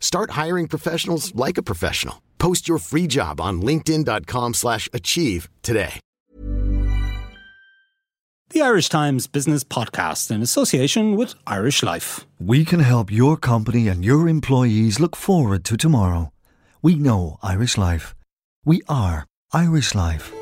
Start hiring professionals like a professional. Post your free job on linkedin.com/achieve slash achieve today. The Irish Times Business Podcast in association with Irish Life. We can help your company and your employees look forward to tomorrow. We know Irish Life. We are Irish Life.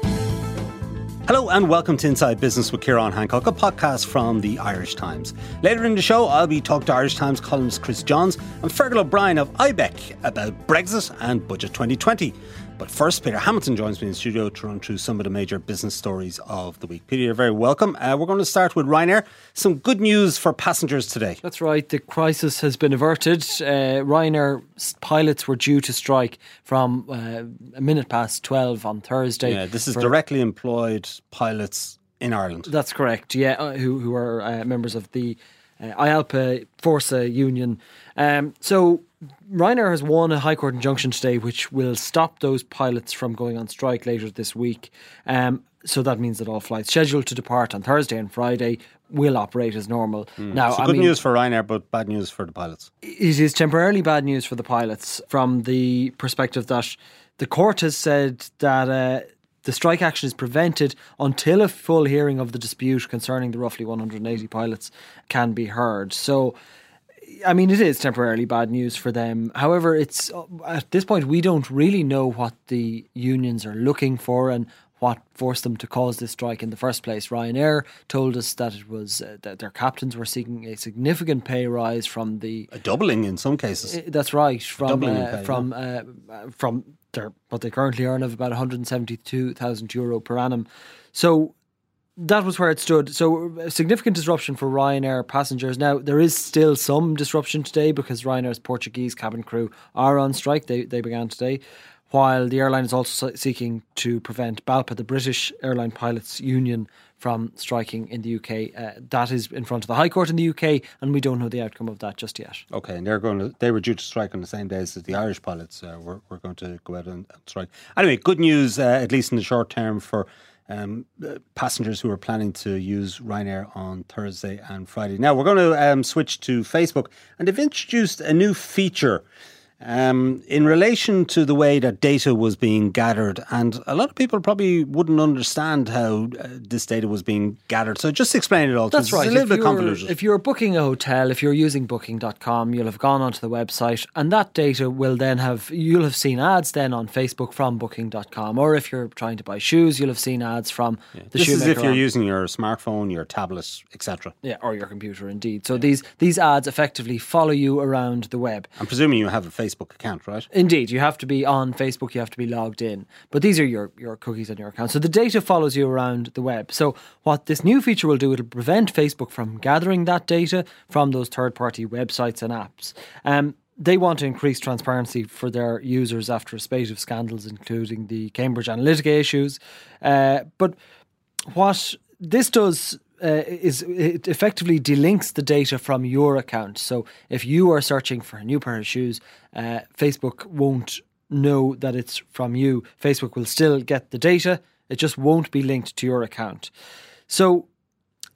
Hello and welcome to Inside Business with Ciarán Hancock, a podcast from the Irish Times. Later in the show, I'll be talking to Irish Times columnist Chris Johns and Fergal O'Brien of IBEC about Brexit and Budget 2020. But first, Peter Hamilton joins me in the studio to run through some of the major business stories of the week. Peter, you're very welcome. Uh, we're going to start with Ryanair. Some good news for passengers today. That's right. The crisis has been averted. Uh, Ryanair pilots were due to strike from uh, a minute past 12 on Thursday. Yeah, this is directly employed pilots in Ireland. That's correct. Yeah, uh, who who are uh, members of the uh, IALPA Fórsa union. Um, so Ryanair has won a High Court injunction today, which will stop those pilots from going on strike later this week. Um, so that means that all flights scheduled to depart on Thursday and Friday will operate as normal. Now, So I good mean, news for Ryanair, but bad news for the pilots. it is temporarily bad news for the pilots from the perspective that the court has said that uh, the strike action is prevented until a full hearing of the dispute concerning the roughly 180 pilots can be heard. So. I mean, it is temporarily bad news for them. However, it's at this point we don't really know what the unions are looking for and what forced them to cause this strike in the first place. Ryanair told us that it was uh, that their captains were seeking a significant pay rise from the A doubling in some cases. uh, That's right. From uh, pay, from uh, uh, from their what they currently earn of about one hundred seventy two thousand euro per annum. So that was where it stood. So significant disruption for Ryanair passengers. Now there is still some disruption today because Ryanair's Portuguese cabin crew are on strike. They they began today. While the airline is also seeking to prevent BALPA, the British Airline Pilots Union, from striking in the UK. Uh, that is in front of the High Court in the UK, and we don't know the outcome of that just yet. Okay, and they're going to they were due to strike on the same days as the Irish pilots uh, were, were going to go out and, strike. Anyway, good news uh, at least in the short term for um, passengers who are planning to use Ryanair on Thursday and Friday. Now we're going to um, switch to Facebook, and they've introduced a new feature. Um, in relation to the way that data was being gathered, and a lot of people probably wouldn't understand how uh, this data was being gathered. So just explain it all. to That's us. right. It's a little if bit you're- convoluted. If you're booking a hotel, if you're using booking.com, you'll have gone onto the website and that data will then have, you'll have seen ads then on Facebook from booking.com. Or if you're trying to buy shoes, you'll have seen ads from the this is if you're on- using your smartphone, your tablet, etc. yeah, or your computer, indeed. So these these ads effectively follow you around the web. I'm presuming you have a Facebook account, right? Indeed, you have to be on Facebook, you have to be logged in. But these are your, your cookies on your account. So the data follows you around the web. So what this new feature will do, it'll prevent Facebook from gathering that data from those third party websites and apps. Um, they want to increase transparency for their users after a spate of scandals, including the Cambridge Analytica issues. Uh, but what this does uh, is it effectively delinks the data from your account. So if you are searching for a new pair of shoes, uh, Facebook won't know that it's from you. Facebook will still get the data. It just won't be linked to your account. So,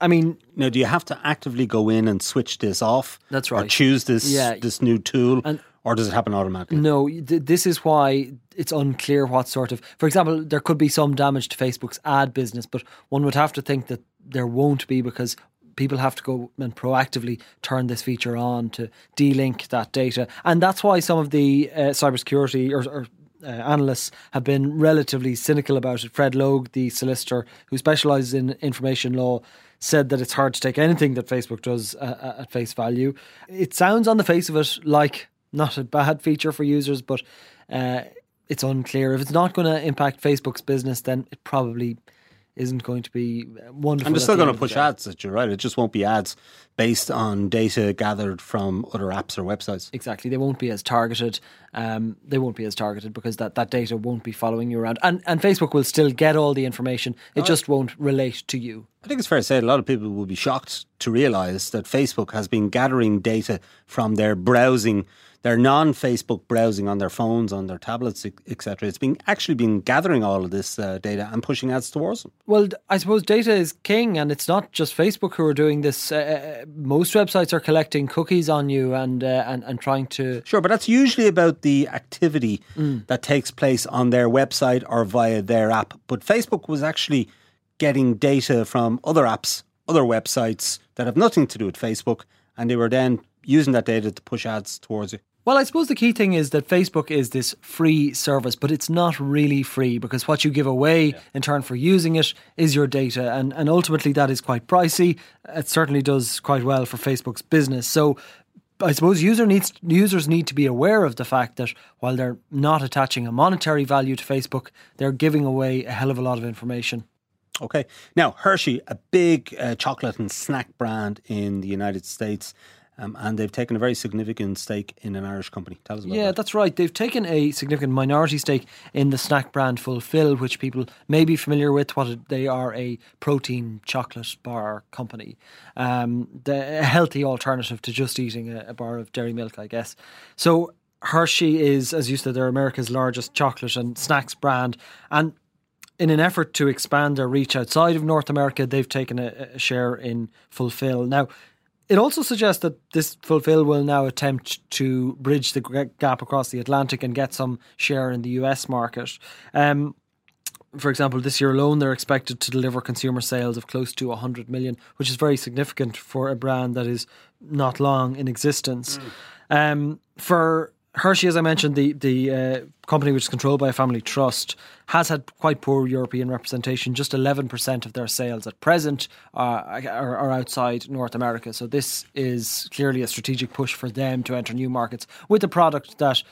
I mean, Now, do you have to actively go in and switch this off? That's right. Or choose this Yeah. this new tool, And- or does it happen automatically? No, th- this is why it's unclear what sort of. For example, there could be some damage to Facebook's ad business, but one would have to think that there won't be because people have to go and proactively turn this feature on to delink that data, and that's why some of the uh, cybersecurity or, or uh, analysts have been relatively cynical about it. Fred Logue, the solicitor who specialises in information law, said that it's hard to take anything that Facebook does uh, at face value. It sounds on the face of it like not a bad feature for users, but uh, it's unclear. If it's not going to impact Facebook's business, then it probably isn't going to be wonderful. And they're still the going to push ads at you, right? It just won't be ads based on data gathered from other apps or websites. Exactly. They won't be as targeted. Um, they won't be as targeted because that, that data won't be following you around. And, and Facebook will still get all the information. It just won't relate to you. I think it's fair to say a lot of people will be shocked to realise that Facebook has been gathering data from their browsing their non-Facebook browsing on their phones, on their tablets, etc. It's been actually been gathering all of this uh, data and pushing ads towards them. Well, I suppose data is king, and it's not just Facebook who are doing this. Uh, uh, most websites are collecting cookies on you and uh, and and trying to. Sure, but that's usually about the activity mm. that takes place on their website or via their app. But Facebook was actually getting data from other apps, other websites that have nothing to do with Facebook, and they were then using that data to push ads towards you. Well, I suppose the key thing is that Facebook is this free service, but it's not really free because what you give away yeah. in turn for using it is your data. And, and ultimately, that is quite pricey. It certainly does quite well for Facebook's business. So I suppose user needs, users need to be aware of the fact that while they're not attaching a monetary value to Facebook, they're giving away a hell of a lot of information. Okay. Now, Hershey, a big uh, chocolate and snack brand in the United States, um, and they've taken a very significant stake in an Irish company. Tell us about that. yeah, that. that's right. They've taken a significant minority stake in the snack brand Fulfil, which people may be familiar with. What they are a protein chocolate bar company, um, the, a healthy alternative to just eating a, a bar of dairy milk, I guess. So Hershey is, as you said, they're America's largest chocolate and snacks brand, and in an effort to expand their reach outside of North America, they've taken a, a share in Fulfil. Now, it also suggests that this Fulfil will now attempt to bridge the gap across the Atlantic and get some share in the US market. Um, for example, this year alone, they're expected to deliver consumer sales of close to 100 million, which is very significant for a brand that is not long in existence. Mm. Um, for Hershey, as I mentioned, the the uh, company which is controlled by a family trust has had quite poor European representation. Just eleven percent of their sales at present are, are, are outside North America. So this is clearly a strategic push for them to enter new markets with a product that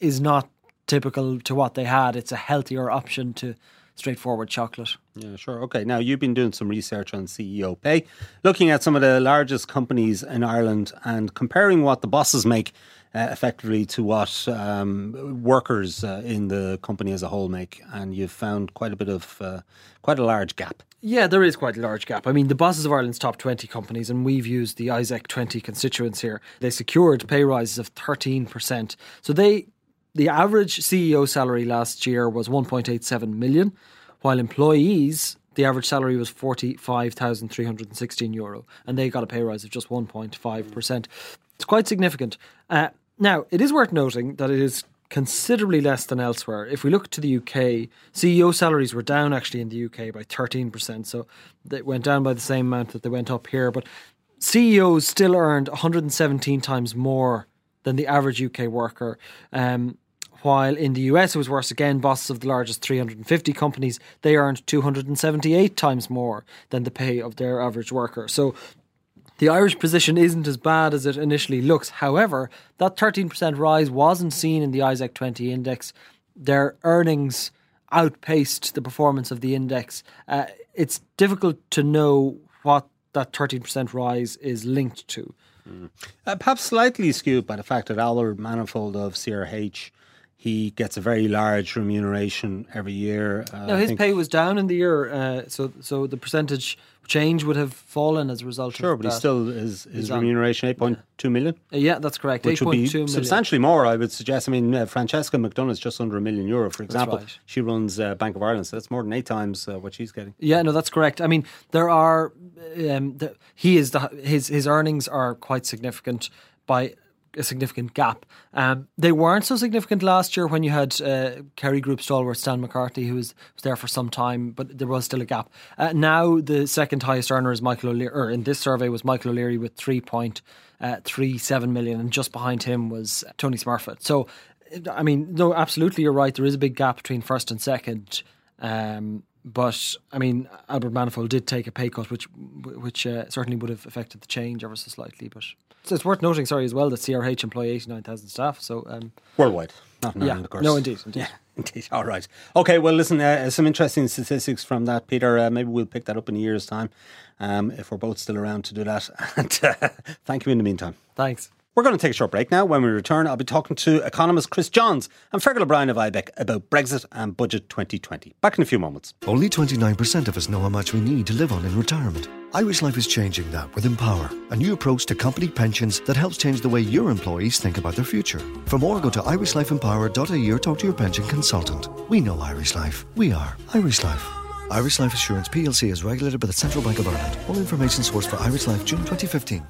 is not typical to what they had. It's a healthier option to straightforward chocolate. Yeah, sure. Okay. Now, you've been doing some research on CEO pay, looking at some of the largest companies in Ireland and comparing what the bosses make uh, effectively to what um, workers uh, in the company as a whole make, and you've found quite a bit of uh, quite a large gap. Yeah, there is quite a large gap. I mean, the bosses of Ireland's top 20 companies, and we've used the ISEQ 20 constituents here, they secured pay rises of 13%. So they the average CEO salary last year was 1.87 million, while employees the average salary was 45,316 euro, and they got a pay rise of just 1.5%. It's quite significant. Uh, now, it is worth noting that it is considerably less than elsewhere. If we look to the UK, CEO salaries were down actually in the UK by 13%. So they went down by the same amount that they went up here. But CEOs still earned 117 times more than the average UK worker. Um, while in the US it was worse again, bosses of the largest 350 companies, they earned 278 times more than the pay of their average worker. So the Irish position isn't as bad as it initially looks. However, that 13% rise wasn't seen in the ISEQ 20 index. Their earnings outpaced the performance of the index. Uh, it's difficult to know what that 13% rise is linked to. Mm. Uh, perhaps slightly skewed by the fact that Albert Manifold of CRH he gets a very large remuneration every year. Uh, now his pay was down in the year, uh, so so the percentage change would have fallen as a result. Sure, but that. he still his his remuneration eight point two million. Uh, yeah, that's correct. Which would be substantially more, I would suggest. I mean, uh, Francesca McDonagh's just under a million euro, for example. Right. She runs uh, Bank of Ireland, so that's more than eight times uh, what she's getting. Yeah, no, that's correct. I mean, there are um, the, he is the, his his earnings are quite significant by a significant gap. Um, they weren't so significant last year when you had uh, Kerry Group stalwart Stan McCarthy, who was, was there for some time, but there was still a gap. Uh, now the second highest earner is Michael O'Leary, or in this survey was Michael O'Leary with three point uh, three and just behind him was Tony Smurfit. So I mean, no, absolutely, you're right. There is a big gap between first and second. Um, but I mean, Albert Manifold did take a pay cut, which which uh, certainly would have affected the change ever so slightly. But so it's worth noting, sorry, as well that CRH employ eighty nine thousand staff. So um, worldwide, not in yeah, Ireland, of course. no, indeed, indeed. Yeah, indeed. All right. Okay. Well, listen. Uh, some interesting statistics from that, Peter. Uh, maybe we'll pick that up in a year's time, um, if we're both still around to do that. And uh, thank you in the meantime. Thanks. We're going to take a short break now. When we return, I'll be talking to economist Chris Johns and Fergal O'Brien of IBEC about Brexit and Budget 2020. Back in a few moments. Only 29% of us know how much we need to live on in retirement. Irish Life is changing that with Empower, a new approach to company pensions that helps change the way your employees think about their future. For more, go to irishlifeempower.ie or talk to your pension consultant. We know Irish Life. We are Irish Life. Irish Life Assurance PLC is regulated by the Central Bank of Ireland. All information sourced for Irish Life June 2015.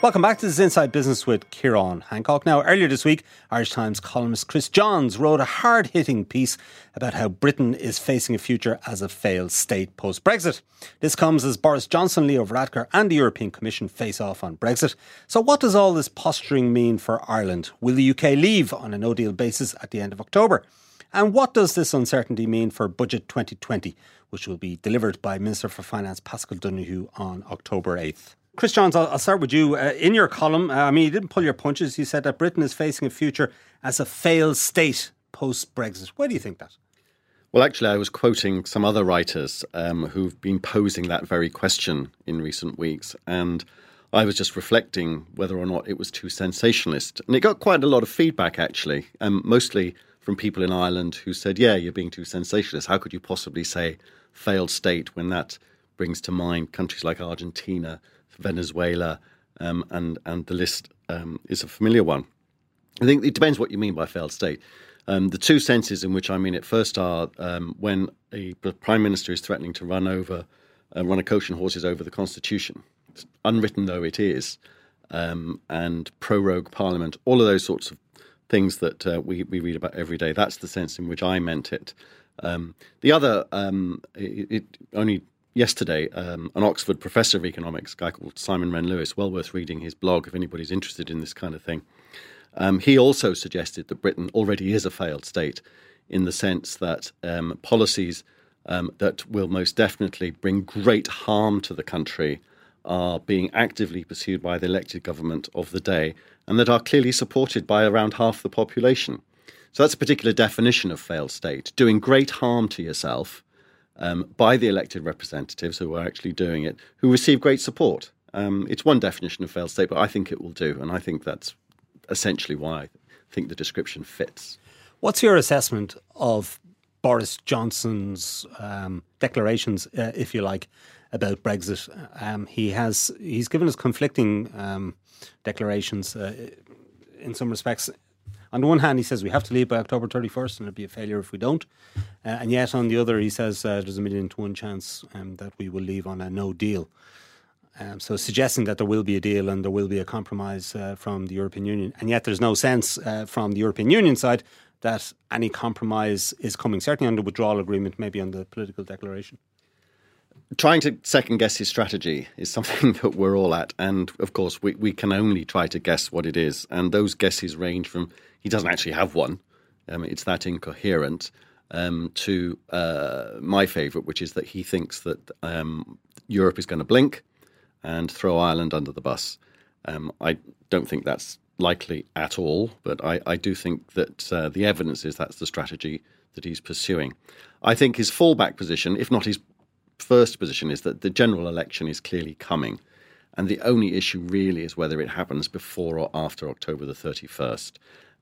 Welcome back to this Inside Business with Ciarán Hancock. Now, earlier this week, Irish Times columnist Chris Johns wrote a hard hitting piece about how Britain is facing a future as a failed state post Brexit. This comes as Boris Johnson, Leo Varadkar, and the European Commission face off on Brexit. So, what does all this posturing mean for Ireland? Will the UK leave on a no deal basis at the end of October? And what does this uncertainty mean for Budget 2020, which will be delivered by Minister for Finance Paschal Donohoe on October 8th? Chris Johns, I'll, I'll start with you. Uh, in your column, uh, I mean, you didn't pull your punches. You said that Britain is facing a future as a failed state post Brexit. Why do you think that? Well, actually, I was quoting some other writers um, who've been posing that very question in recent weeks. And I was just reflecting whether or not it was too sensationalist. And it got quite a lot of feedback, actually, um, mostly from people in Ireland who said, yeah, you're being too sensationalist. How could you possibly say failed state when that brings to mind countries like Argentina, Venezuela, um, and and the list um, is a familiar one. I think it depends what you mean by failed state. Um, the two senses in which I mean it first are um, when a prime minister is threatening to run over, uh, run a coach and horses over the constitution, unwritten though it is, um, and prorogue parliament, all of those sorts of things that uh, we we read about every day. That's the sense in which I meant it. Um, the other, it, it only yesterday, um, an Oxford professor of economics, a guy called Simon Wren Lewis, well worth reading his blog if anybody's interested in this kind of thing. Um, he also suggested that Britain already is a failed state in the sense that um, policies um, that will most definitely bring great harm to the country are being actively pursued by the elected government of the day and that are clearly supported by around half the population. So that's a particular definition of failed state doing great harm to yourself um, by the elected representatives who are actually doing it, who receive great support. Um, it's one definition of failed state, but I think it will do, and I think that's essentially why I think the description fits. What's your assessment of Boris Johnson's um, declarations, uh, if you like, about Brexit? Um, he has he's given us conflicting um, declarations uh, in some respects on the one hand, he says we have to leave by October 31st and it'll be a failure if we don't. Uh, and yet, on the other, he says uh, there's a million to one chance um, that we will leave on a no deal. Um, so, suggesting that there will be a deal and there will be a compromise uh, from the European Union. And yet, there's no sense uh, from the European Union side that any compromise is coming, certainly on the withdrawal agreement, maybe on the political declaration trying to second guess his strategy is something that we're all at. And of course, we, we can only try to guess what it is. And those guesses range from he doesn't actually have one. Um, it's that incoherent. Um, to uh, my favourite, which is that he thinks that um, Europe is going to blink and throw Ireland under the bus. Um, I don't think that's likely at all, but I, I do think that uh, the evidence is that's the strategy that he's pursuing. I think his fallback position, if not his first position, is that the general election is clearly coming. And the only issue really is whether it happens before or after October the 31st.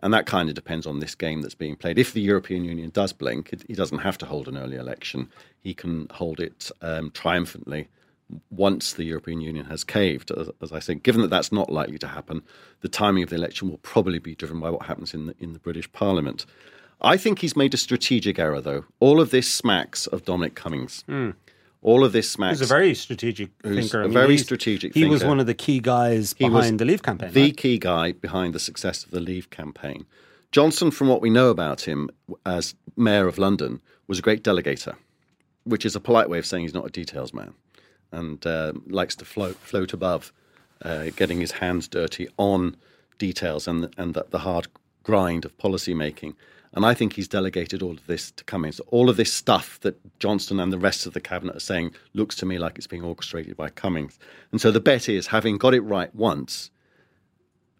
And that kind of depends on this game that's being played. If the European Union does blink, he doesn't have to hold an early election. He can hold it um, triumphantly once the European Union has caved. As, as, I said, given that that's not likely to happen, the timing of the election will probably be driven by what happens in the, in the British Parliament. I think he's made a strategic error, though. All of this smacks of Dominic Cummings. Mm. All of this smacks. He's a very strategic thinker. I mean, very strategic. He thinker. was one of the key guys he behind the Leave campaign. The right? key guy behind the success of the Leave campaign. Johnson, from what we know about him as mayor of London, was a great delegator, which is a polite way of saying he's not a details man, and uh, likes to float float above, uh, getting his hands dirty on details and and the, the hard grind of policy making. And I think he's delegated all of this to Cummings. All of this stuff that Johnson and the rest of the cabinet are saying looks to me like it's being orchestrated by Cummings. And so the bet is, having got it right once,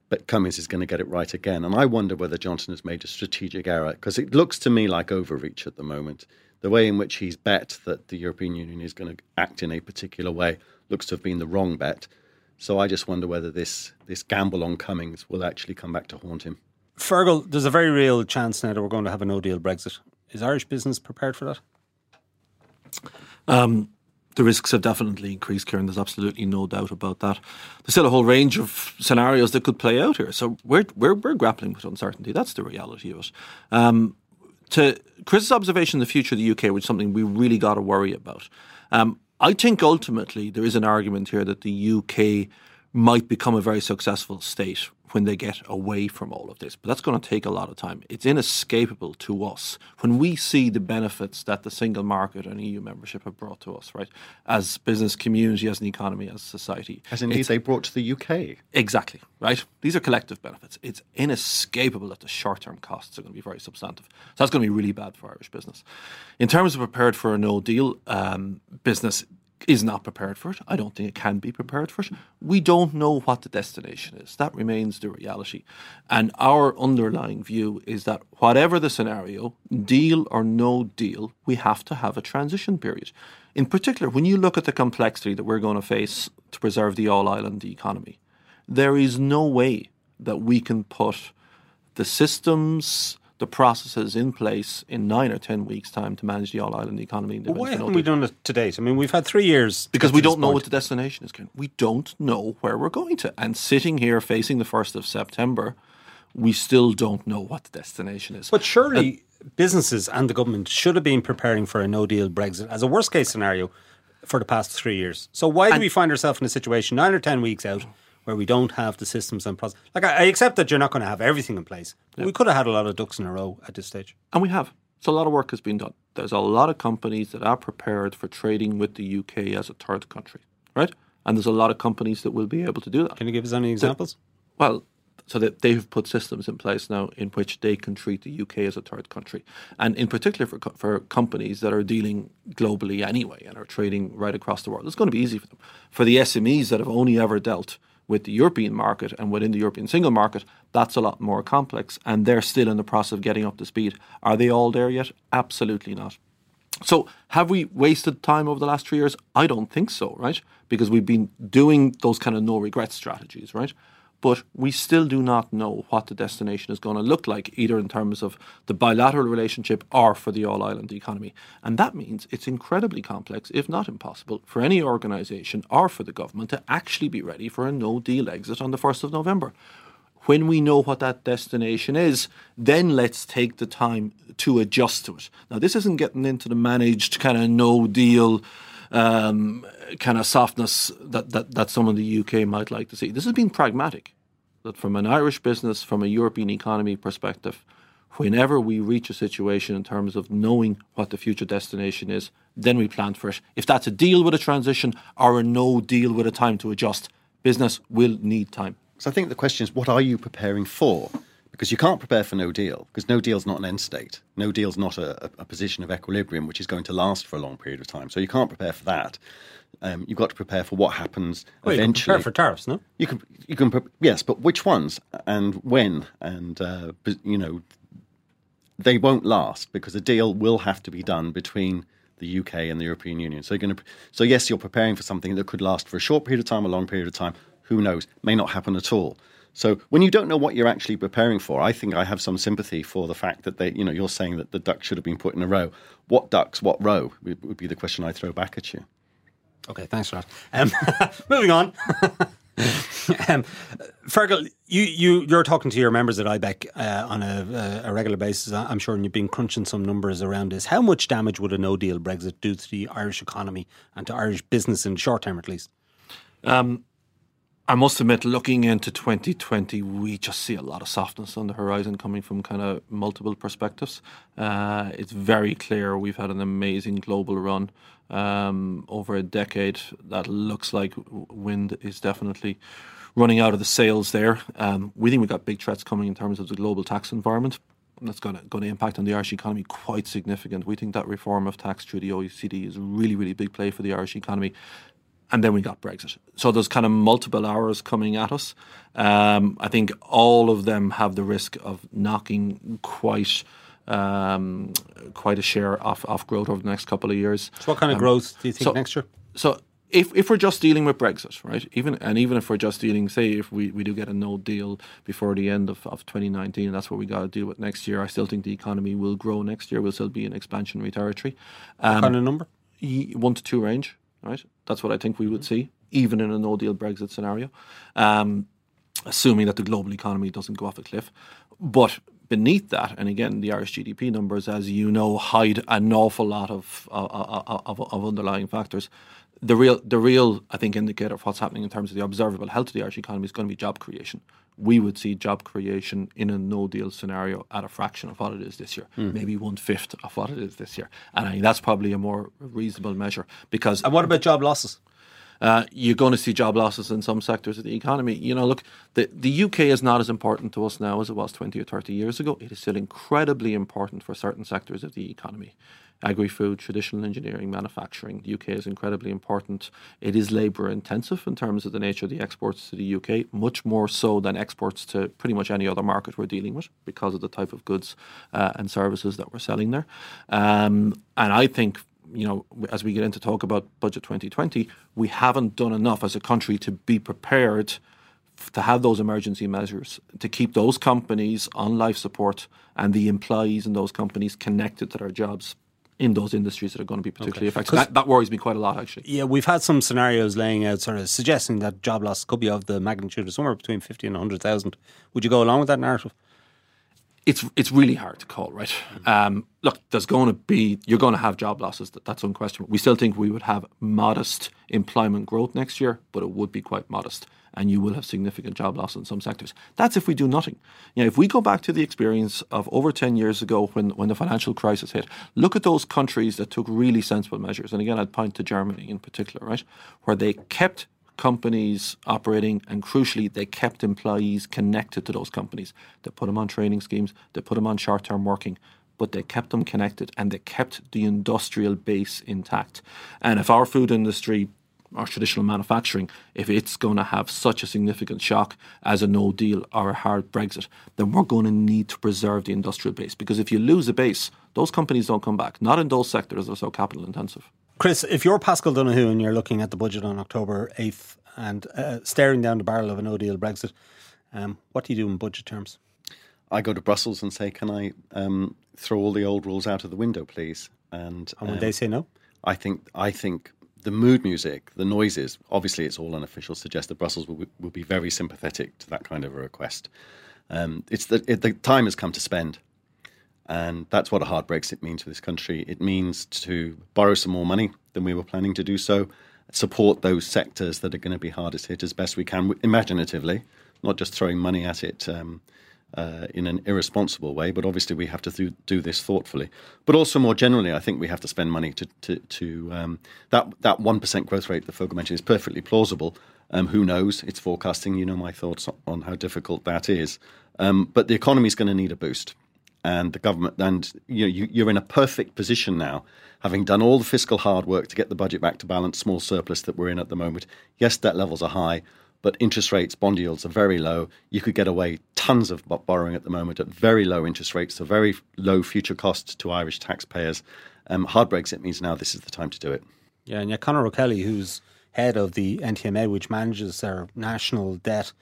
but Cummings is going to get it right again. And I wonder whether Johnson has made a strategic error because it looks to me like overreach at the moment. The way in which he's bet that the European Union is going to act in a particular way looks to have been the wrong bet. So I just wonder whether this this gamble on Cummings will actually come back to haunt him. Fergal, there's a very real chance now that we're going to have a no deal Brexit. Is Irish business prepared for that? Um, the risks have definitely increased, Ciarán. There's absolutely no doubt about that. There's still a whole range of scenarios that could play out here. So we're, we're, we're grappling with uncertainty. That's the reality of it. Um, to Chris's observation the future of the UK, which is something we really got to worry about. Um, I think ultimately there is an argument here that the UK might become a very successful state when they get away from all of this. But that's going to take a lot of time. It's inescapable to us when we see the benefits that the single market and EU membership have brought to us, right? As business community, as an economy, as society. As indeed It's- they brought to the UK. Exactly, right? These are collective benefits. It's inescapable that the short term costs are going to be very substantive. So that's going to be really bad for Irish business. In terms of prepared for a no deal, um, business is not prepared for it. I don't think it can be prepared for it. We don't know what the destination is. That remains the reality. And our underlying view is that whatever the scenario, deal or no deal, we have to have a transition period. In particular, when you look at the complexity that we're going to face to preserve the all island economy, there is no way that we can put the systems, the processes in place in nine or ten weeks' time to manage the all island economy. Well, why haven't we done it to date? I mean, we've had three years. Because we don't know point. what the destination is, Ken. We don't know where we're going to. And sitting here facing the 1st of September, we still don't know what the destination is. But surely businesses and the government should have been preparing for a no deal Brexit as a worst case scenario for the past three years. So why do we find ourselves in a situation nine or ten weeks out where we don't have the systems and process? Like I, I accept that you're not going to have everything in place. But We could have had a lot of ducks in a row at this stage. And we have. So a lot of work has been done. There's a lot of companies that are prepared for trading with the UK as a third country, right? And there's a lot of companies that will be able to do that. Can you give us any examples? Well, so that they've put systems in place now in which they can treat the UK as a third country, and in particular for for companies that are dealing globally anyway and are trading right across the world, it's going to be easy for them. For the SMEs that have only ever dealt with the European market and within the European single market, that's a lot more complex, and they're still in the process of getting up to speed. Are they all there yet? Absolutely not. So, have we wasted time over the last three years? I don't think so, right? Because we've been doing those kind of no regret strategies, right? But we still do not know what the destination is going to look like, either in terms of the bilateral relationship or for the all island economy. And that means it's incredibly complex, if not impossible, for any organisation or for the government to actually be ready for a no deal exit on the 1st of November when we know what that destination is, then let's take the time to adjust to it. Now, this isn't getting into the managed kind of no deal um, kind of softness that, that, that some of the UK might like to see. This has been pragmatic. That from an Irish business, from a European economy perspective, whenever we reach a situation in terms of knowing what the future destination is, then we plan for it. If that's a deal with a transition or a no deal with a time to adjust, business will need time. So I think the question is, what are you preparing for? Because you can't prepare for no deal, because no deal's not an end state. No deal's not a, a position of equilibrium which is going to last for a long period of time. So you can't prepare for that. Um, you've got to prepare for what happens Well, you can prepare for tariffs, no? You can, you can, yes, but which ones and when? And uh, you know, they won't last because a deal will have to be done between the UK and the European Union. So you're going to, so yes, you're preparing for something that could last for a short period of time, a long period of time. Who knows? May not happen at all. So when you don't know what you're actually preparing for, I think I have some sympathy for the fact that they, you know, you're saying that the ducks should have been put in a row. What ducks? What row? Would would be the question I throw back at you. Okay, thanks for that. Um, moving on. um, Fergal, you, you, you're talking to your members at IBEC uh, on a, a regular basis, I- I'm sure, and you've been crunching some numbers around this. How much damage would a no deal Brexit do to the Irish economy and to Irish business in the short term, at least? Um, I must admit, looking into 2020, we just see a lot of softness on the horizon coming from kind of multiple perspectives. Uh, it's very clear we've had an amazing global run um, over a decade that looks like wind is definitely running out of the sails there. Um, we think we've got big threats coming in terms of the global tax environment. That's going to, going to impact on the Irish economy quite significant. We think that reform of tax through the OECD is a really, really big play for the Irish economy and then we got Brexit. So there's kind of multiple hours coming at us. Um, I think all of them have the risk of knocking quite um, quite a share off, off growth over the next couple of years. So what kind of Um, growth do you think so- next year? So if if we're just dealing with Brexit, right? Even and even if we're just dealing, say, if we, we do get a no deal before the end of, of 2019, that's what we got to deal with next year. I still think the economy will grow next year. We'll still be in expansionary territory. Um, what kind of number? one to two range, right? That's what I think we would see, even in a no deal Brexit scenario, um, assuming that the global economy doesn't go off a cliff. But beneath that, and again, the Irish GDP numbers, as you know, hide an awful lot of of, of, of underlying factors. The real, the real, I think, indicator of what's happening in terms of the observable health of the Irish economy is going to be job creation. We would see job creation in a no deal scenario at a fraction of what it is this year, hmm. maybe one fifth of what it is this year. And I think that's probably a more reasonable measure because And what about job losses? Uh, you're going to see job losses in some sectors of the economy. You know, look, the, the UK is not as important to us now as it was 20 or 30 years ago. It is still incredibly important for certain sectors of the economy. Agri food, traditional engineering, manufacturing. The UK is incredibly important. It is labour intensive in terms of the nature of the exports to the UK, much more so than exports to pretty much any other market we're dealing with because of the type of goods uh, and services that we're selling there. Um, and I think you know, as we get into talk about budget 2020, we haven't done enough as a country to be prepared to have those emergency measures to keep those companies on life support and the employees in those companies connected to their jobs in those industries that are going to be particularly affected. That, that worries me quite a lot, actually. Yeah, we've had some scenarios laying out, sort of suggesting that job loss could be of the magnitude of somewhere between 50 and 100,000. Would you go along with that narrative? It's it's really hard to call, right? Um, look, there's going to be you're going to have job losses. That, that's unquestionable. We still think we would have modest employment growth next year, but it would be quite modest, and you will have significant job loss in some sectors. That's if we do nothing. You know, if we go back to the experience of over ten years ago when when the financial crisis hit, look at those countries that took really sensible measures. And again, I'd point to Germany in particular, right, where they kept companies operating, and crucially, they kept employees connected to those companies. They put them on training schemes, they put them on short term working, but they kept them connected and they kept the industrial base intact. And if our food industry, our traditional manufacturing, if it's going to have such a significant shock as a no deal or a hard Brexit, then we're going to need to preserve the industrial base. Because if you lose the base, those companies don't come back, not in those sectors that are so capital intensive. Chris, if you're Paschal Donohoe and you're looking at the budget on October 8th and uh, staring down the barrel of a no deal Brexit, um, what do you do in budget terms? I go to Brussels and say, "Can I um, throw all the old rules out of the window, please?" And, And when um, they say no? I think I think the mood music, the noises, obviously it's all unofficial, suggest that Brussels will, be- will be very sympathetic to that kind of a request. Um, it's the it, the time has come to spend, and that's what a hard Brexit means for this country. It means to borrow some more money than we were planning to do so, support those sectors that are going to be hardest hit as best we can, imaginatively, not just throwing money at it. Um, uh, in an irresponsible way, but obviously we have to th- do this thoughtfully. But also more generally, I think we have to spend money to to, to um, that that one percent growth rate that Fergal mentioned is perfectly plausible. Um, who knows? It's forecasting. You know my thoughts on- on how difficult that is. Um, but the economy is going to need a boost, and the government and you know you, you're in a perfect position now, having done all the fiscal hard work to get the budget back to balance, small surplus that we're in at the moment. Yes, debt levels are high but interest rates, bond yields are very low. You could get away tons of borrowing at the moment at very low interest rates, so very low future costs to Irish taxpayers. Um, hard Brexit means now this is the time to do it. Yeah, and yet Conor O'Kelly, who's head of the NTMA, which manages their national debt,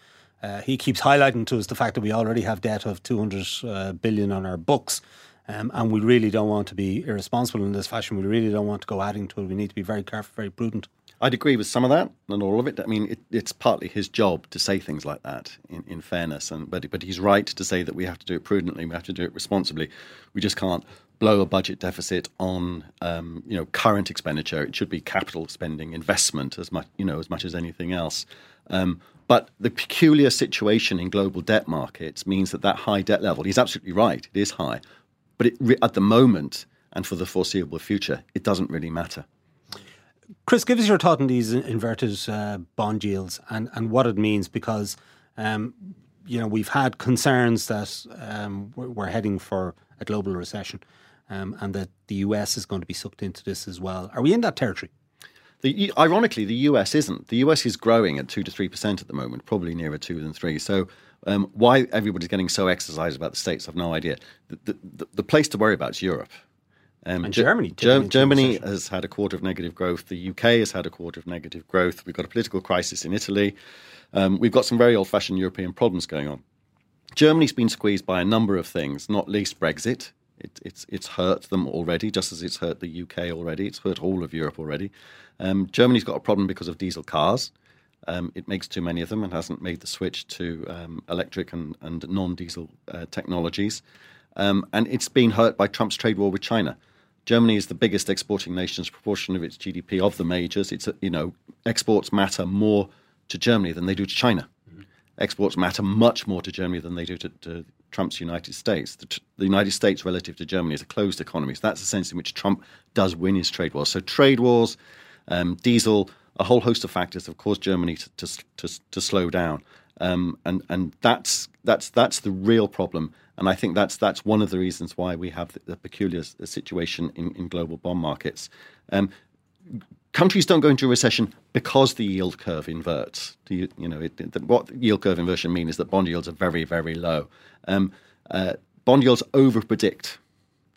uh, he keeps highlighting to us the fact that we already have debt of 200 uh, billion on our books. Um, and we really don't want to be irresponsible in this fashion. We really don't want to go adding to it. We need to be very careful, very prudent. I'd agree with some of that, not all of it. I mean, it, it's partly his job to say things like that. In, in fairness, and but but he's right to say that we have to do it prudently. We have to do it responsibly. We just can't blow a budget deficit on um, you know current expenditure. It should be capital spending, investment as much you know as much as anything else. Um, but the peculiar situation in global debt markets means that that high debt level. He's absolutely right. It is high, but it, at the moment and for the foreseeable future, it doesn't really matter. Chris, give us your thought on these inverted uh, bond yields and, and what it means because um, you know we've had concerns that um, we're heading for a global recession um, and that the US is going to be sucked into this as well. Are we in that territory? The, ironically, the US isn't. The US is growing at two to three percent at the moment, probably nearer two than three. So, um, why everybody's getting so exercised about the states, I've no idea. The, the, the place to worry about is Europe. Um, and Germany. Ger- Germany has had a quarter of negative growth. The UK has had a quarter of negative growth. We've got a political crisis in Italy. Um, we've got some very old fashioned European problems going on. Germany's been squeezed by a number of things, not least Brexit. It, it's, it's hurt them already, just as it's hurt the UK already. It's hurt all of Europe already. Um, Germany's got a problem because of diesel cars. Um, it makes too many of them and hasn't made the switch to um, electric and, and non diesel uh, technologies. Um, and it's been hurt by Trump's trade war with China. Germany is the biggest exporting nation's proportion of its GDP of the majors. It's you know exports matter more to Germany than they do to China. Mm-hmm. Exports matter much more to Germany than they do to, to Trump's United States. The, the, United States relative to Germany is a closed economy. So that's the sense in which Trump does win his trade wars. So trade wars, um, diesel, a whole host of factors have caused Germany to, to, to, to slow down. Um, and and that's that's that's the real problem. And I think that's that's one of the reasons why we have the, the peculiar situation in, in global bond markets. Um, countries don't go into a recession because the yield curve inverts. You, you know, it, what yield curve inversion means is that bond yields are very, very low. Um, uh, bond yields overpredict,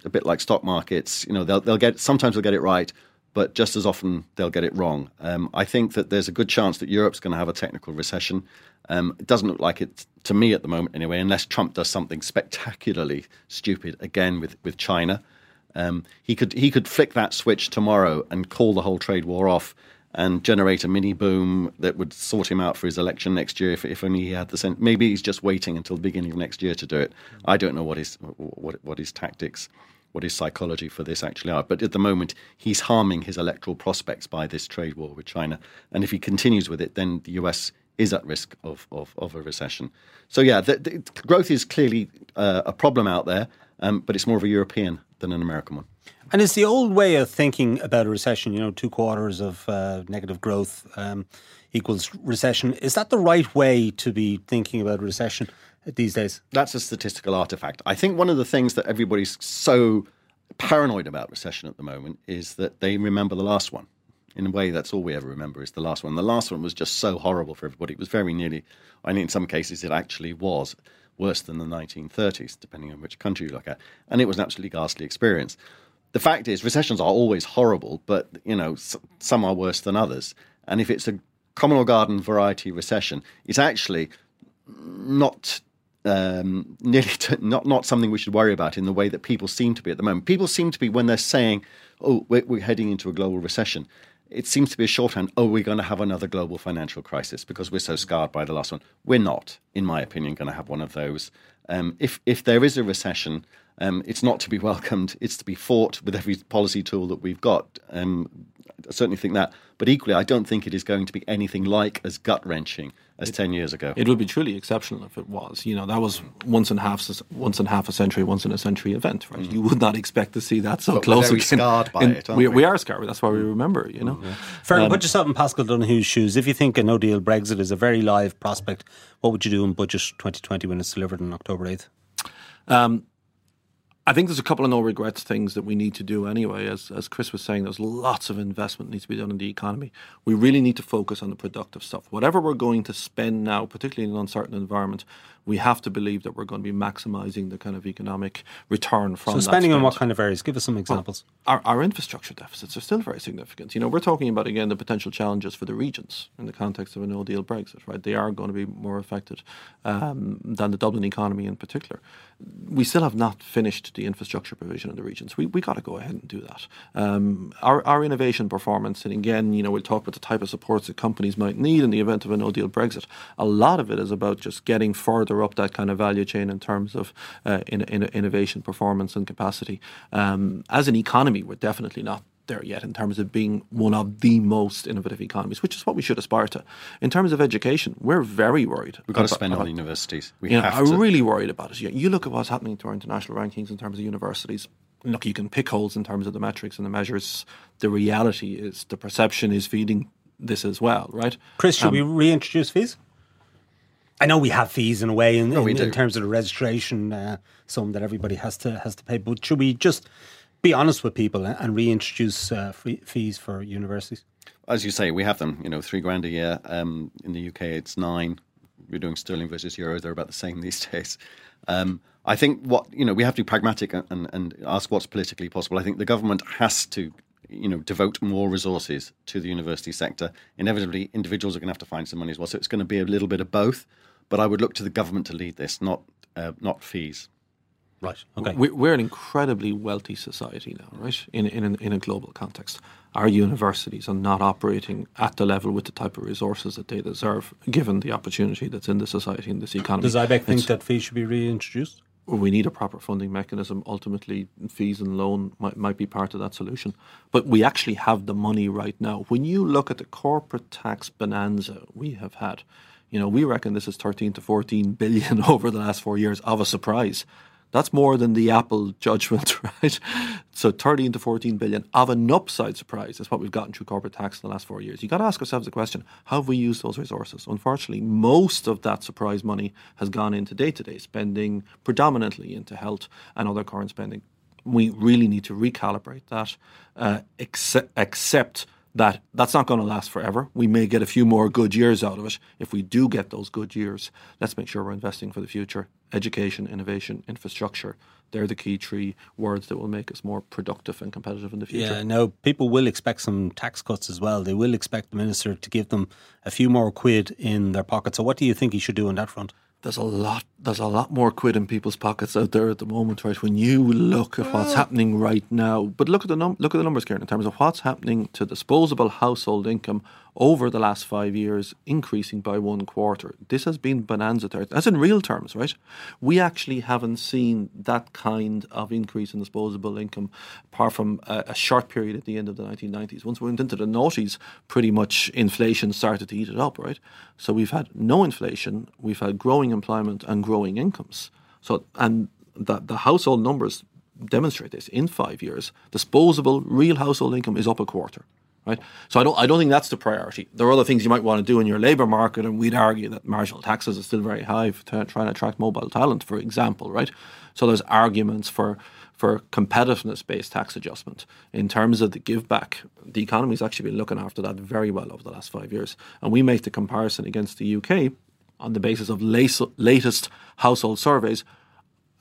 a bit like stock markets. You know, they'll, they'll get sometimes they'll get it right, but just as often they'll get it wrong. Um, I think that there's a good chance that Europe's going to have a technical recession. Um, it doesn't look like it to me at the moment, anyway, unless Trump does something spectacularly stupid again with with China. Um, he could he could flick that switch tomorrow and call the whole trade war off and generate a mini boom that would sort him out for his election next year if, if only he had the sense. Maybe he's just waiting until the beginning of next year to do it. I don't know what his what what his tactics, what his psychology for this actually are. But at the moment, he's harming his electoral prospects by this trade war with China. And if he continues with it, then the US is at risk of of, of a recession. So yeah, the, the growth is clearly uh, a problem out there, um, but it's more of a European than an American one. And it's the old way of thinking about a recession, you know, two quarters of uh, negative growth um, equals recession. Is that the right way to be thinking about recession these days? That's a statistical artifact. I think one of the things that everybody's so paranoid about recession at the moment is that they remember the last one. In a way, that's all we ever remember is the last one. The last one was just so horrible for everybody. It was very nearly, I mean, in some cases, it actually was worse than the 1930s, depending on which country you look at. And it was an absolutely ghastly experience. The fact is, recessions are always horrible, but you know some are worse than others. And if it's a common or garden variety recession, it's actually not um, nearly not not something we should worry about in the way that people seem to be at the moment. People seem to be when they're saying, "Oh, we're, we're heading into a global recession." It seems to be a shorthand. Oh, we're going to have another global financial crisis because we're so scarred by the last one. We're not, in my opinion, going to have one of those. Um, if if there is a recession, um, it's not to be welcomed. It's to be fought with every policy tool that we've got. Um, I certainly think that. But equally, I don't think it is going to be anything like as gut wrenching as it, 10 years ago. It would be truly exceptional if it was. You know, that was once in half once in half a century, once in a century event, right? Mm. You would not expect to see that so but close we're scarred by in, it, we, we? we? are scarred. That's why we remember, you know. Mm, yeah. um, put yourself in Paschal Donohoe's shoes. If you think a no deal Brexit is a very live prospect, what would you do in budget 2020 when it's delivered on October 8th? Um, I think there's a couple of no regrets things that we need to do anyway. As as Chris was saying, there's lots of investment needs to be done in the economy. We really need to focus on the productive stuff. Whatever we're going to spend now, particularly in an uncertain environment, we have to believe that we're going to be maximising the kind of economic return from. So spending on what kind of areas? Give us some examples. Well, our, our infrastructure deficits are still very significant. You know, we're talking about again the potential challenges for the regions in the context of a No Deal Brexit. Right, they are going to be more affected um, than the Dublin economy in particular. We still have not finished the infrastructure provision in the regions. We we got to go ahead and do that. Um, our our innovation performance, and again, you know, we'll talk about the type of supports that companies might need in the event of a No Deal Brexit. A lot of it is about just getting further up that kind of value chain in terms of uh, in, in innovation, performance, and capacity. Um, as an economy, we're definitely not there yet in terms of being one of the most innovative economies, which is what we should aspire to. In terms of education, we're very worried. We've got about, to spend on universities. We you know, I'm really worried about it. You look at what's happening to our international rankings in terms of universities look, you can pick holes in terms of the metrics and the measures. The reality is the perception is feeding this as well, right? Chris, should Um, we reintroduce fees? I know we have fees in a way in, No, in, in terms of the registration, uh, some that everybody has to has to pay. But should we just be honest with people and, and reintroduce uh, fees for universities? As you say, we have them. You know, three grand a year. Um, in the UK, it's nine. We're doing sterling versus euro; they're about the same these days. Um, I think what you know we have to be pragmatic and, and, and ask what's politically possible. I think the government has to, you know, devote more resources to the university sector. Inevitably, individuals are going to have to find some money as well. So it's going to be a little bit of both. But I would look to the government to lead this, not uh, not fees. Right. Okay. We- We're an incredibly wealthy society now, right? In in a, in a global context, our universities are not operating at the level with the type of resources that they deserve, given the opportunity that's in the society and this economy. Does IBEC think It's- that fees should be reintroduced? We need a proper funding mechanism. Ultimately, fees and loan might, might be part of that solution. But we actually have the money right now. When you look at the corporate tax bonanza we have had, you know, we reckon this is 13 to 14 billion over the last four years of a surprise. That's more than the Apple judgment, right? So 13 to 14 billion of an upside surprise is what we've gotten through corporate tax in the last four years. You've got to ask ourselves the question, how have we used those resources? Unfortunately, most of that surprise money has gone into day-to-day spending, predominantly into health and other current spending. We really need to recalibrate that, uh, accept that that's not going to last forever. We may get a few more good years out of it. If we do get those good years, let's make sure we're investing for the future. Education, innovation, infrastructure. They're the key three words that will make us more productive and competitive in the future. Yeah, no, people will expect some tax cuts as well. They will expect the minister to give them a few more quid in their pocket. So, what do you think he should do on that front? there's a lot there's a lot more quid in people's pockets out there at the moment, right? When you look at what's happening right now, but look at the num- look at the numbers, Ciarán, in terms of what's happening to disposable household income over the last five years, increasing by one quarter. This has been bonanza territory. That's in real terms, right? We actually haven't seen that kind of increase in disposable income, apart from a, a short period at the end of the 1990s. Once we went into the noughties, pretty much inflation started to eat it up, right? So we've had no inflation, we've had growing employment and growing incomes. So and the, the household numbers demonstrate this. In five years, disposable real household income is up a quarter. Right, so I don't. I don't think that's the priority. There are other things you might want to do in your labour market, and we'd argue that marginal taxes are still very high to attract mobile talent, for example. Right, so there's arguments for for competitiveness-based tax adjustment in terms of the give back. The economy's actually been looking after that very well over the last five years, and we make the comparison against the UK on the basis of latest household surveys.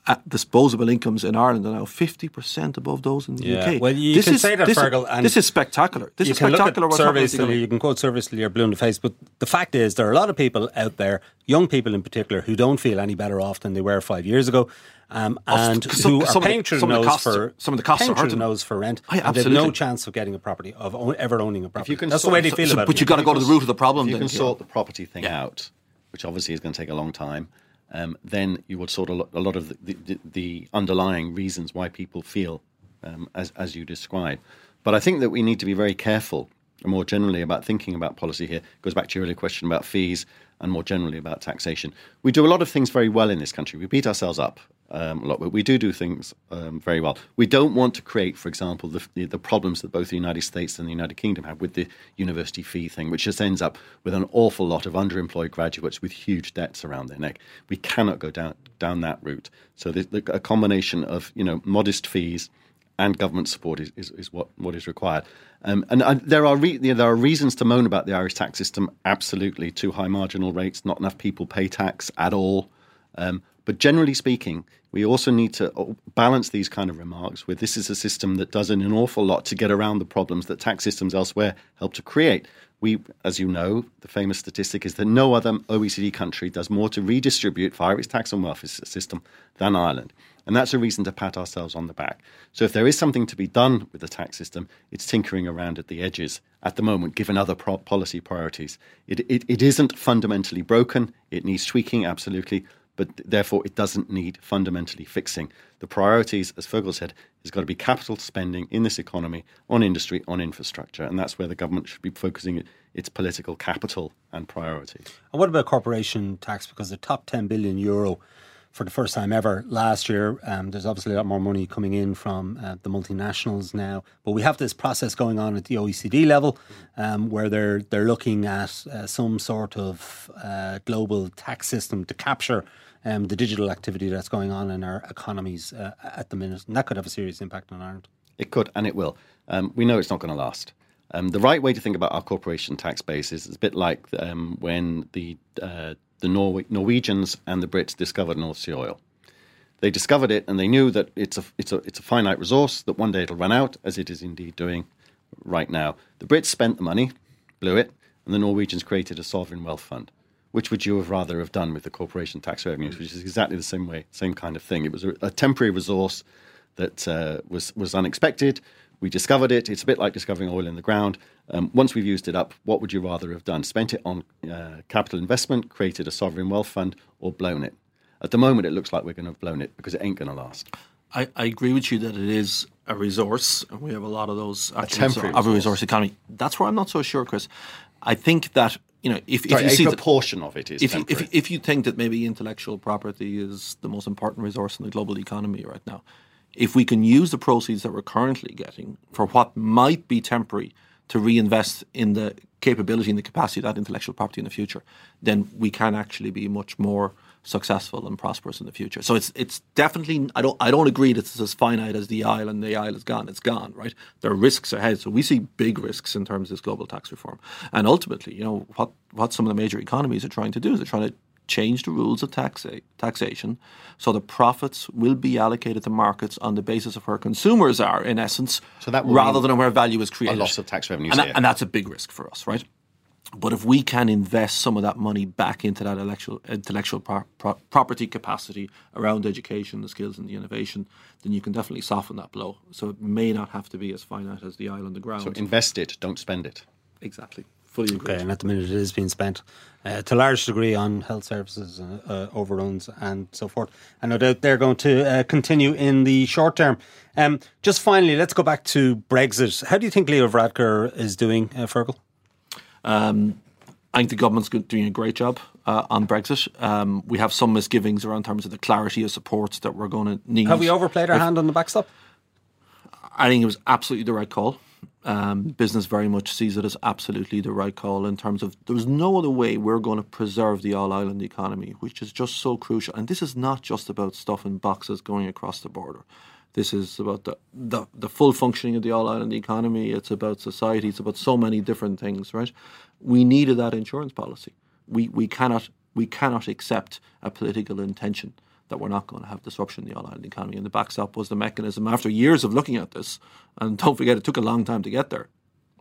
At disposable incomes in Ireland are now fifty percent above those in the Yeah, UK. well, you this can is, say that, this, Fergal, Is, and this is spectacular. This you is can look spectacular. at what's happening surveys till you can quote surveys till you're blue in the face, but the fact is there are a lot of people out there, young people in particular, who don't feel any better off than they were five years ago, um, and because some- who because are some of the- paying through the some of the nose costs for some of the costs are through hurting the nose for rent. Aye, and they've no chance of getting a property of own, ever owning a property. you can That's the way they feel So- about but it. you got to go to the root of the problem. If you then, can Ciarán. sort the property thing out, which obviously is going to take a long time, um, then you would sort lot, a lot of the, the, the underlying reasons why people feel um, as, as you describe. But I think that we need to be very careful more generally about thinking about policy here. It goes back to your earlier question about fees and more generally about taxation. We do a lot of things very well in this country. We beat ourselves up um, a lot, but we do do things um, very well. We don't want to create, for example, the, the, the problems that both the United States and the United Kingdom have with the university fee thing, which just ends up with an awful lot of underemployed graduates with huge debts around their neck. We cannot go down down that route. So the, a combination of you know modest fees and government support is, is, is what, what is required. Um, and, and there are re- there are reasons to moan about the Irish tax system. Absolutely, too high marginal rates, not enough people pay tax at all. Um, but generally speaking, we also need to uh, balance these kind of remarks with this is a system that does an awful lot to get around the problems that tax systems elsewhere help to create. We, as you know, the famous statistic is that no other OECD country does more to redistribute via its tax and welfare system than Ireland. And that's a reason to pat ourselves on the back. So if there is something to be done with the tax system, it's tinkering around at the edges at the moment, given other pro- policy priorities. It, it, it isn't fundamentally broken. It needs tweaking, absolutely, but therefore it doesn't need fundamentally fixing. The priorities, as Fergal said, has got to be capital spending in this economy on industry, on infrastructure, and that's where the government should be focusing its political capital and priorities. And what about corporation tax? Because the top 10 billion euro for the first time ever last year. Um, there's obviously a lot more money coming in from uh, the multinationals now, but we have this process going on at the OECD level, um, where they're they're looking at uh, some sort of uh, global tax system to capture um, the digital activity that's going on in our economies uh, at the minute, and that could have a serious impact on Ireland. It could, and it will. Um, we know it's not going to last. Um, the right way to think about our corporation tax base is a bit like um, when the uh, the Nor- Norwegians and the Brits discovered North Sea oil. They discovered it and they knew that it's a, it's, a, it's a finite resource, that one day it'll run out, as it is indeed doing right now. The Brits spent the money, blew it, and the Norwegians created a sovereign wealth fund. Which would you have rather have done with the corporation tax revenues, which is exactly the same way, same kind of thing. It was a, a temporary resource that uh, was was unexpected. We discovered it. It's a bit like discovering oil in the ground. Um, once we've used it up, what would you rather have done? Spent it on uh, capital investment, created a sovereign wealth fund, or blown it? At the moment, it looks like we're going to have blown it because it ain't going to last. I, I, agree with you that it is a resource, and we have a lot of those a temporary of a resource economy. That's where I'm not so sure, Chris. I think that you know if, Sorry, if you see a proportion of it is if you, if, if you think that maybe intellectual property is the most important resource in the global economy right now, if we can use the proceeds that we're currently getting for what might be temporary to reinvest in the capability and the capacity of that intellectual property in the future, then we can actually be much more successful and prosperous in the future. So it's it's definitely I don't I don't agree that it's as finite as the Isle and the Isle is gone. It's gone, right? There are risks ahead. So we see big risks in terms of this global tax reform. And ultimately, you know, what what some of the major economies are trying to do is they're trying to change the rules of taxa- taxation so the profits will be allocated to markets on the basis of where consumers are, in essence, so that rather than where value is created. A loss of tax revenues and, that, and that's a big risk for us, right? But if we can invest some of that money back into that intellectual, intellectual pro- pro- property capacity around education, the skills, and the innovation, then you can definitely soften that blow. So it may not have to be as finite as the Isle on the ground. So invest it, don't spend it. Exactly. Fully agree. Okay, and at the minute it is being spent uh, to a large degree on health services, uh, uh, overruns, and so forth. And no doubt they're going to uh, continue in the short term. Um, just finally, let's go back to Brexit. How do you think Leo Varadkar is doing, uh, Fergal? Um, I think the government's doing a great job uh, on Brexit. Um, we have some misgivings around terms of the clarity of supports that we're going to need. Have we overplayed our if, hand on the backstop? I think it was absolutely the right call. Um, business very much sees it as absolutely the right call in terms of there's no other way we're going to preserve the all island economy, which is just so crucial. And this is not just about stuff in boxes going across the border. This is about the, the, the full functioning of the all island economy. It's about society. It's about so many different things, right? We needed that insurance policy. We, we, cannot, we cannot accept a political intention that we're not going to have disruption in the all island economy. And the backstop was the mechanism after years of looking at this. And don't forget, it took a long time to get there.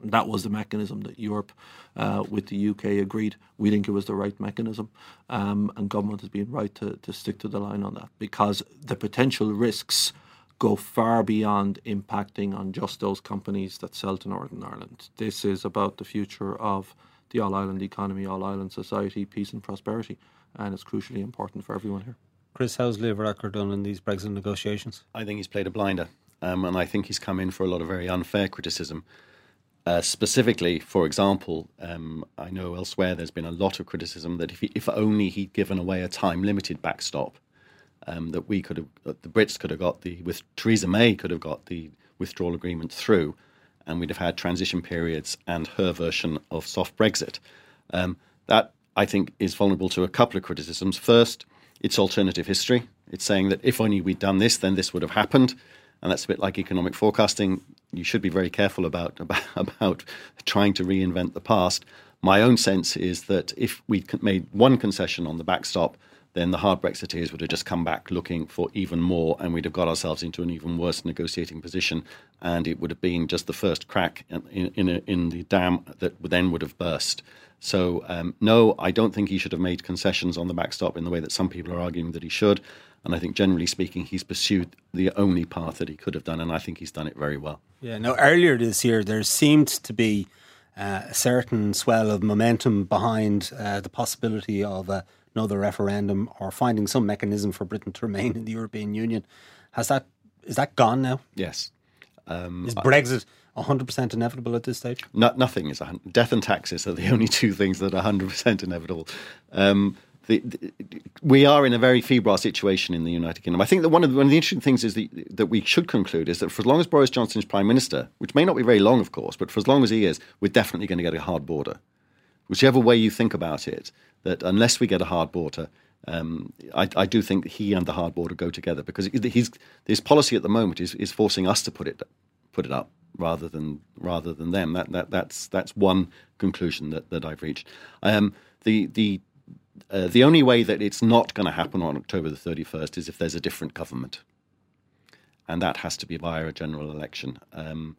That was the mechanism that Europe, uh, with the UK, agreed. We think it was the right mechanism, um, and government has been right to, to stick to the line on that because the potential risks go far beyond impacting on just those companies that sell to Northern Ireland. This is about the future of the All Island economy, All Island society, peace and prosperity, and it's crucially important for everyone here. Chris, how's Leo Varadkar done in these Brexit negotiations? I think he's played a blinder, um, and I think he's come in for a lot of very unfair criticism. Uh, specifically, for example, um, I know elsewhere there's been a lot of criticism that if, he, if only he'd given away a time limited backstop, um, that we could have, the Brits could have got the, with Theresa May could have got the withdrawal agreement through, and we'd have had transition periods and her version of soft Brexit. Um, that I think is vulnerable to a couple of criticisms. First, it's alternative history. It's saying that if only we'd done this, then this would have happened, and that's a bit like economic forecasting. You should be very careful about about, about trying to reinvent the past. My own sense is that if we made one concession on the backstop, then the hard Brexiteers would have just come back looking for even more, and we'd have got ourselves into an even worse negotiating position, and it would have been just the first crack in in, a, in the dam that then would have burst. So um, no, I don't think he should have made concessions on the backstop in the way that some people are arguing that he should. And I think, generally speaking, he's pursued the only path that he could have done, and I think he's done it very well. Yeah. Now, earlier this year, there seemed to be uh, a certain swell of momentum behind uh, the possibility of uh, another referendum or finding some mechanism for Britain to remain in the European Union. Has that is that gone now? Yes. Um, is Brexit 100% inevitable at this stage? No, nothing is. Death and taxes are the only two things that are 100% inevitable. Um, the, the, we are in a very febrile situation in the United Kingdom. I think that one of the, one of the interesting things is the, that we should conclude is that for as long as Boris Johnson is prime minister, which may not be very long, of course, but for as long as he is, we're definitely going to get a hard border. Whichever way you think about it, that unless we get a hard border, um, I, I, do think he and the hard border go together because he's, his policy at the moment is, is forcing us to put it put it up rather than rather than them. That, that that's that's one conclusion that, that I've reached. Um, the the uh, the only way that it's not going to happen on October the 31st is if there's a different government. And that has to be via a general election. Um,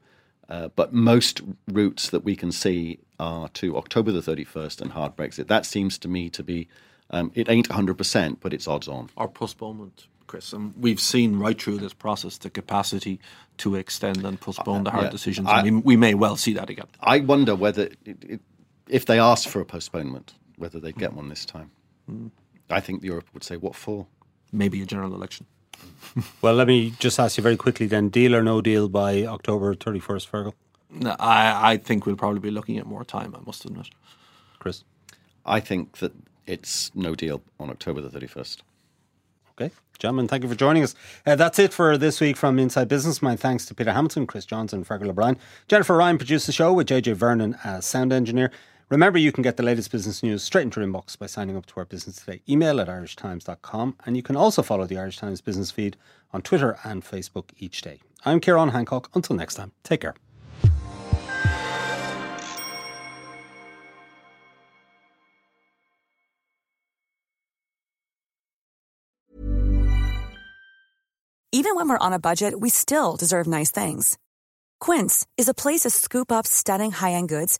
uh, but most routes that we can see are to October the 31st and hard Brexit. That seems to me to be, um, it ain't 100%, but it's odds on. Or postponement, Chris. And we've seen right through this process the capacity to extend and postpone uh, the hard yeah, decisions. I, we, we, may well see that again. I wonder whether, it, it, if they ask for a postponement, whether they get one this time. Mm. I think Europe would say, what for? Maybe a general election. well, let me just ask you very quickly then deal or no deal by October 31st, Fergal? No, I, I think we'll probably be looking at more time, I must admit. Chris? I think that it's no deal on October the 31st. Okay. Gentlemen, thank you for joining us. Uh, that's it for this week from Inside Business. My thanks to Peter Hamilton, Chris Johnson, Fergal O'Brien. Jennifer Ryan produced the show with JJ Vernon as sound engineer. Remember, you can get the latest business news straight into your inbox by signing up to our Business Today email at irishtimes.com. And you can also follow the Irish Times business feed on Twitter and Facebook each day. I'm Ciarán Hancock. Until next time, take care. Even when we're on a budget, we still deserve nice things. Quince is a place to scoop up stunning high end goods